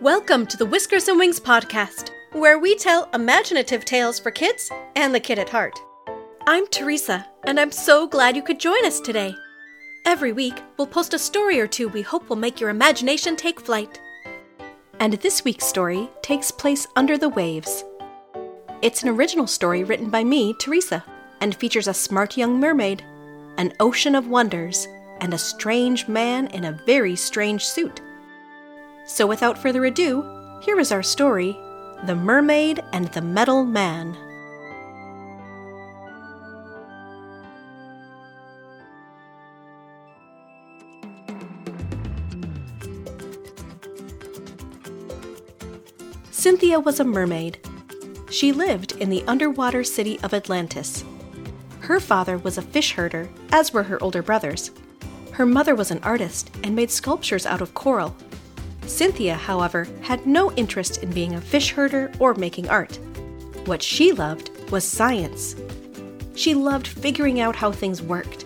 Welcome to the Whiskers and Wings podcast, where we tell imaginative tales for kids and the kid at heart. I'm Teresa, and I'm so glad you could join us today. Every week, we'll post a story or two we hope will make your imagination take flight. And this week's story takes place under the waves. It's an original story written by me, Teresa, and features a smart young mermaid, an ocean of wonders, and a strange man in a very strange suit. So, without further ado, here is our story The Mermaid and the Metal Man. Cynthia was a mermaid. She lived in the underwater city of Atlantis. Her father was a fish herder, as were her older brothers. Her mother was an artist and made sculptures out of coral. Cynthia, however, had no interest in being a fish herder or making art. What she loved was science. She loved figuring out how things worked.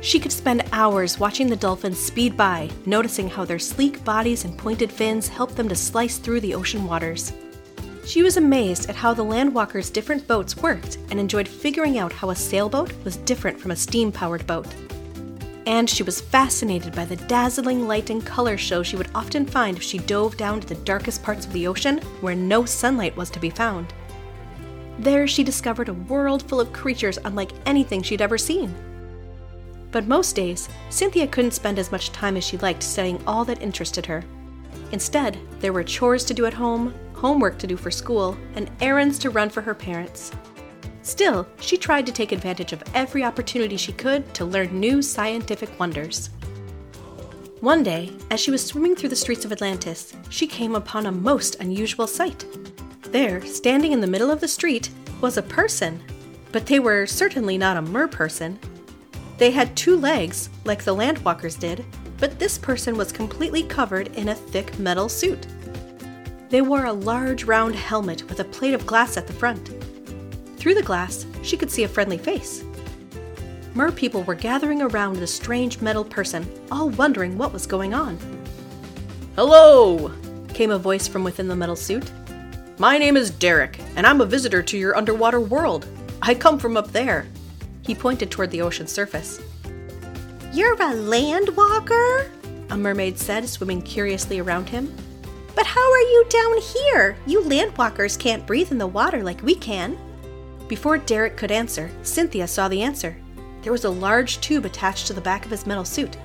She could spend hours watching the dolphins speed by, noticing how their sleek bodies and pointed fins helped them to slice through the ocean waters. She was amazed at how the landwalkers' different boats worked and enjoyed figuring out how a sailboat was different from a steam powered boat. And she was fascinated by the dazzling light and color show she would often find if she dove down to the darkest parts of the ocean where no sunlight was to be found. There, she discovered a world full of creatures unlike anything she'd ever seen. But most days, Cynthia couldn't spend as much time as she liked studying all that interested her. Instead, there were chores to do at home, homework to do for school, and errands to run for her parents. Still, she tried to take advantage of every opportunity she could to learn new scientific wonders. One day, as she was swimming through the streets of Atlantis, she came upon a most unusual sight. There, standing in the middle of the street, was a person, but they were certainly not a mer person. They had two legs, like the landwalkers did, but this person was completely covered in a thick metal suit. They wore a large round helmet with a plate of glass at the front. Through the glass, she could see a friendly face. Mer people were gathering around the strange metal person, all wondering what was going on. Hello, came a voice from within the metal suit. My name is Derek, and I'm a visitor to your underwater world. I come from up there. He pointed toward the ocean surface. You're a landwalker? A mermaid said, swimming curiously around him. But how are you down here? You landwalkers can't breathe in the water like we can. Before Derek could answer, Cynthia saw the answer. There was a large tube attached to the back of his metal suit.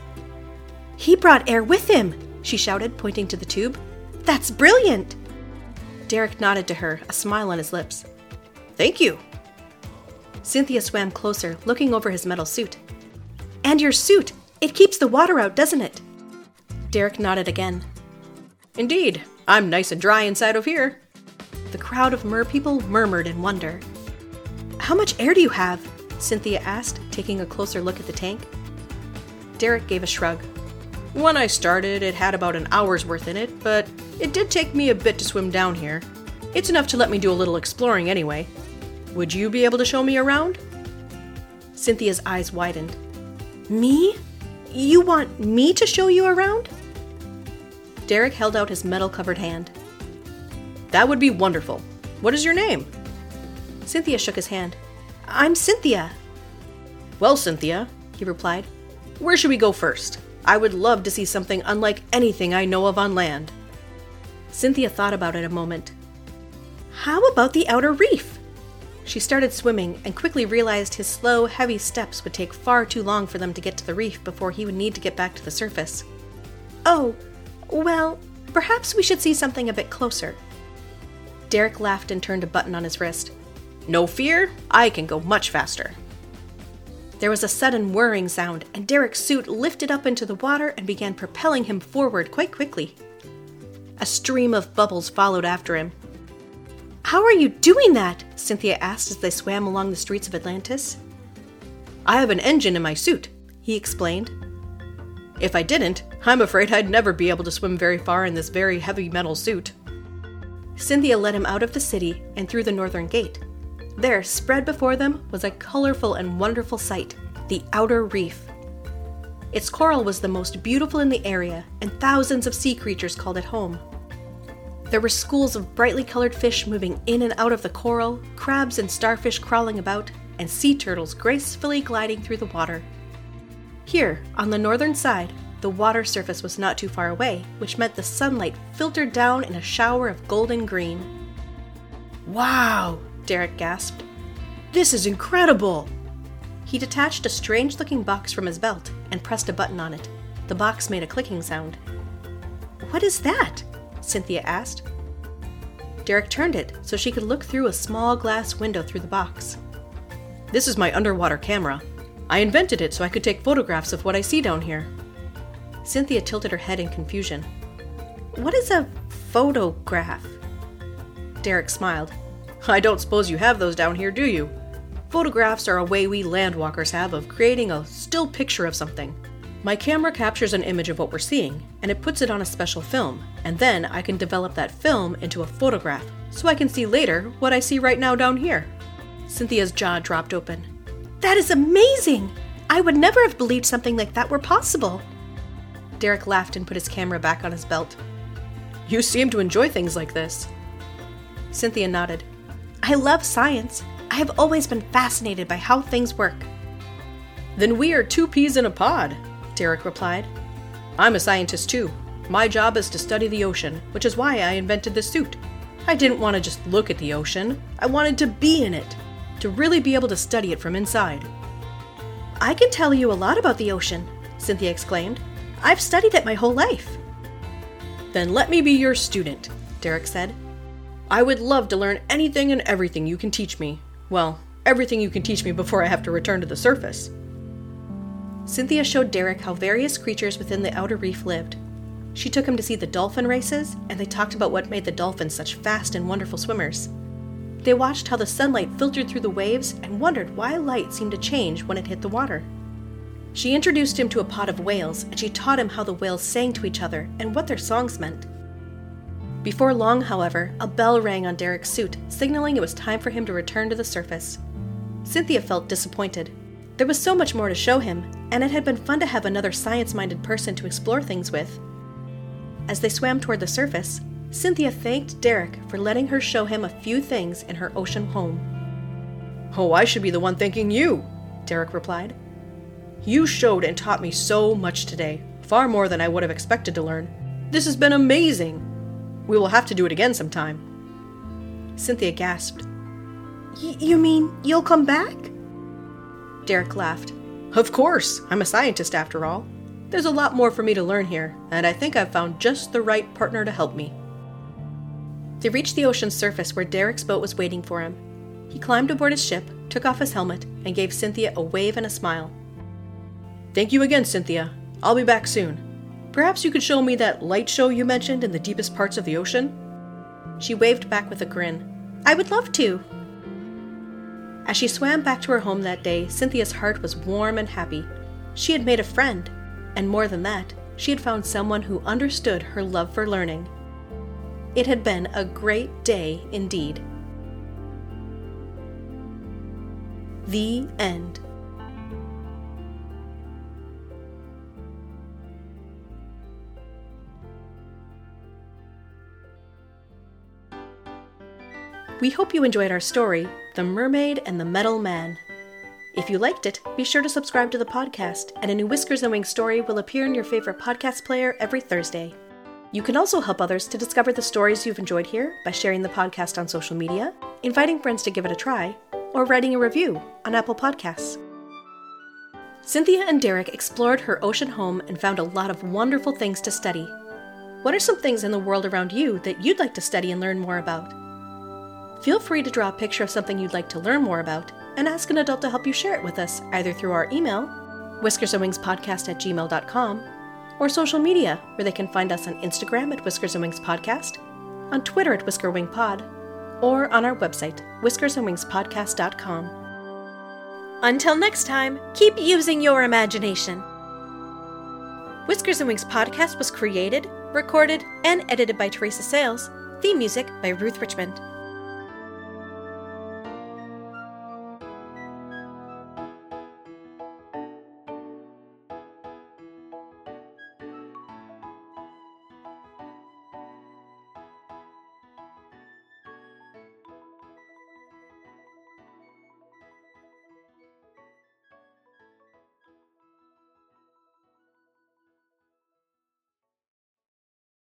He brought air with him, she shouted, pointing to the tube. That's brilliant! Derek nodded to her, a smile on his lips. Thank you. Cynthia swam closer, looking over his metal suit. And your suit! It keeps the water out, doesn't it? Derek nodded again. Indeed, I'm nice and dry inside of here. The crowd of mer people murmured in wonder. How much air do you have? Cynthia asked, taking a closer look at the tank. Derek gave a shrug. When I started, it had about an hour's worth in it, but it did take me a bit to swim down here. It's enough to let me do a little exploring anyway. Would you be able to show me around? Cynthia's eyes widened. Me? You want me to show you around? Derek held out his metal covered hand. That would be wonderful. What is your name? Cynthia shook his hand. I'm Cynthia. Well, Cynthia, he replied, where should we go first? I would love to see something unlike anything I know of on land. Cynthia thought about it a moment. How about the outer reef? She started swimming and quickly realized his slow, heavy steps would take far too long for them to get to the reef before he would need to get back to the surface. Oh, well, perhaps we should see something a bit closer. Derek laughed and turned a button on his wrist. No fear, I can go much faster. There was a sudden whirring sound, and Derek's suit lifted up into the water and began propelling him forward quite quickly. A stream of bubbles followed after him. How are you doing that? Cynthia asked as they swam along the streets of Atlantis. I have an engine in my suit, he explained. If I didn't, I'm afraid I'd never be able to swim very far in this very heavy metal suit. Cynthia led him out of the city and through the northern gate. There, spread before them, was a colorful and wonderful sight the outer reef. Its coral was the most beautiful in the area, and thousands of sea creatures called it home. There were schools of brightly colored fish moving in and out of the coral, crabs and starfish crawling about, and sea turtles gracefully gliding through the water. Here, on the northern side, the water surface was not too far away, which meant the sunlight filtered down in a shower of golden green. Wow! Derek gasped. This is incredible! He detached a strange looking box from his belt and pressed a button on it. The box made a clicking sound. What is that? Cynthia asked. Derek turned it so she could look through a small glass window through the box. This is my underwater camera. I invented it so I could take photographs of what I see down here. Cynthia tilted her head in confusion. What is a photograph? Derek smiled. I don't suppose you have those down here, do you? Photographs are a way we landwalkers have of creating a still picture of something. My camera captures an image of what we're seeing, and it puts it on a special film, and then I can develop that film into a photograph, so I can see later what I see right now down here. Cynthia's jaw dropped open. That is amazing! I would never have believed something like that were possible. Derek laughed and put his camera back on his belt. You seem to enjoy things like this. Cynthia nodded. I love science. I have always been fascinated by how things work. Then we are two peas in a pod, Derek replied. I'm a scientist too. My job is to study the ocean, which is why I invented this suit. I didn't want to just look at the ocean, I wanted to be in it, to really be able to study it from inside. I can tell you a lot about the ocean, Cynthia exclaimed. I've studied it my whole life. Then let me be your student, Derek said. I would love to learn anything and everything you can teach me. Well, everything you can teach me before I have to return to the surface. Cynthia showed Derek how various creatures within the outer reef lived. She took him to see the dolphin races, and they talked about what made the dolphins such fast and wonderful swimmers. They watched how the sunlight filtered through the waves and wondered why light seemed to change when it hit the water. She introduced him to a pod of whales, and she taught him how the whales sang to each other and what their songs meant. Before long, however, a bell rang on Derek's suit, signaling it was time for him to return to the surface. Cynthia felt disappointed. There was so much more to show him, and it had been fun to have another science minded person to explore things with. As they swam toward the surface, Cynthia thanked Derek for letting her show him a few things in her ocean home. Oh, I should be the one thanking you, Derek replied. You showed and taught me so much today, far more than I would have expected to learn. This has been amazing. We will have to do it again sometime. Cynthia gasped. You mean you'll come back? Derek laughed. Of course, I'm a scientist after all. There's a lot more for me to learn here, and I think I've found just the right partner to help me. They reached the ocean's surface where Derek's boat was waiting for him. He climbed aboard his ship, took off his helmet, and gave Cynthia a wave and a smile. Thank you again, Cynthia. I'll be back soon. Perhaps you could show me that light show you mentioned in the deepest parts of the ocean? She waved back with a grin. I would love to. As she swam back to her home that day, Cynthia's heart was warm and happy. She had made a friend, and more than that, she had found someone who understood her love for learning it had been a great day indeed. The end. We hope you enjoyed our story, The Mermaid and the Metal Man. If you liked it, be sure to subscribe to the podcast, and a new Whiskers and Wings story will appear in your favorite podcast player every Thursday. You can also help others to discover the stories you've enjoyed here by sharing the podcast on social media, inviting friends to give it a try, or writing a review on Apple Podcasts. Cynthia and Derek explored her ocean home and found a lot of wonderful things to study. What are some things in the world around you that you'd like to study and learn more about? Feel free to draw a picture of something you'd like to learn more about and ask an adult to help you share it with us either through our email, whiskersandwingspodcast at gmail.com, or social media, where they can find us on Instagram at Whiskers and Wings Podcast, on Twitter at Whisker Wing Pod, or on our website, whiskers and wings whiskersandwingspodcast.com. Until next time, keep using your imagination. Whiskers and Wings podcast was created, recorded, and edited by Teresa Sayles. Theme music by Ruth Richmond.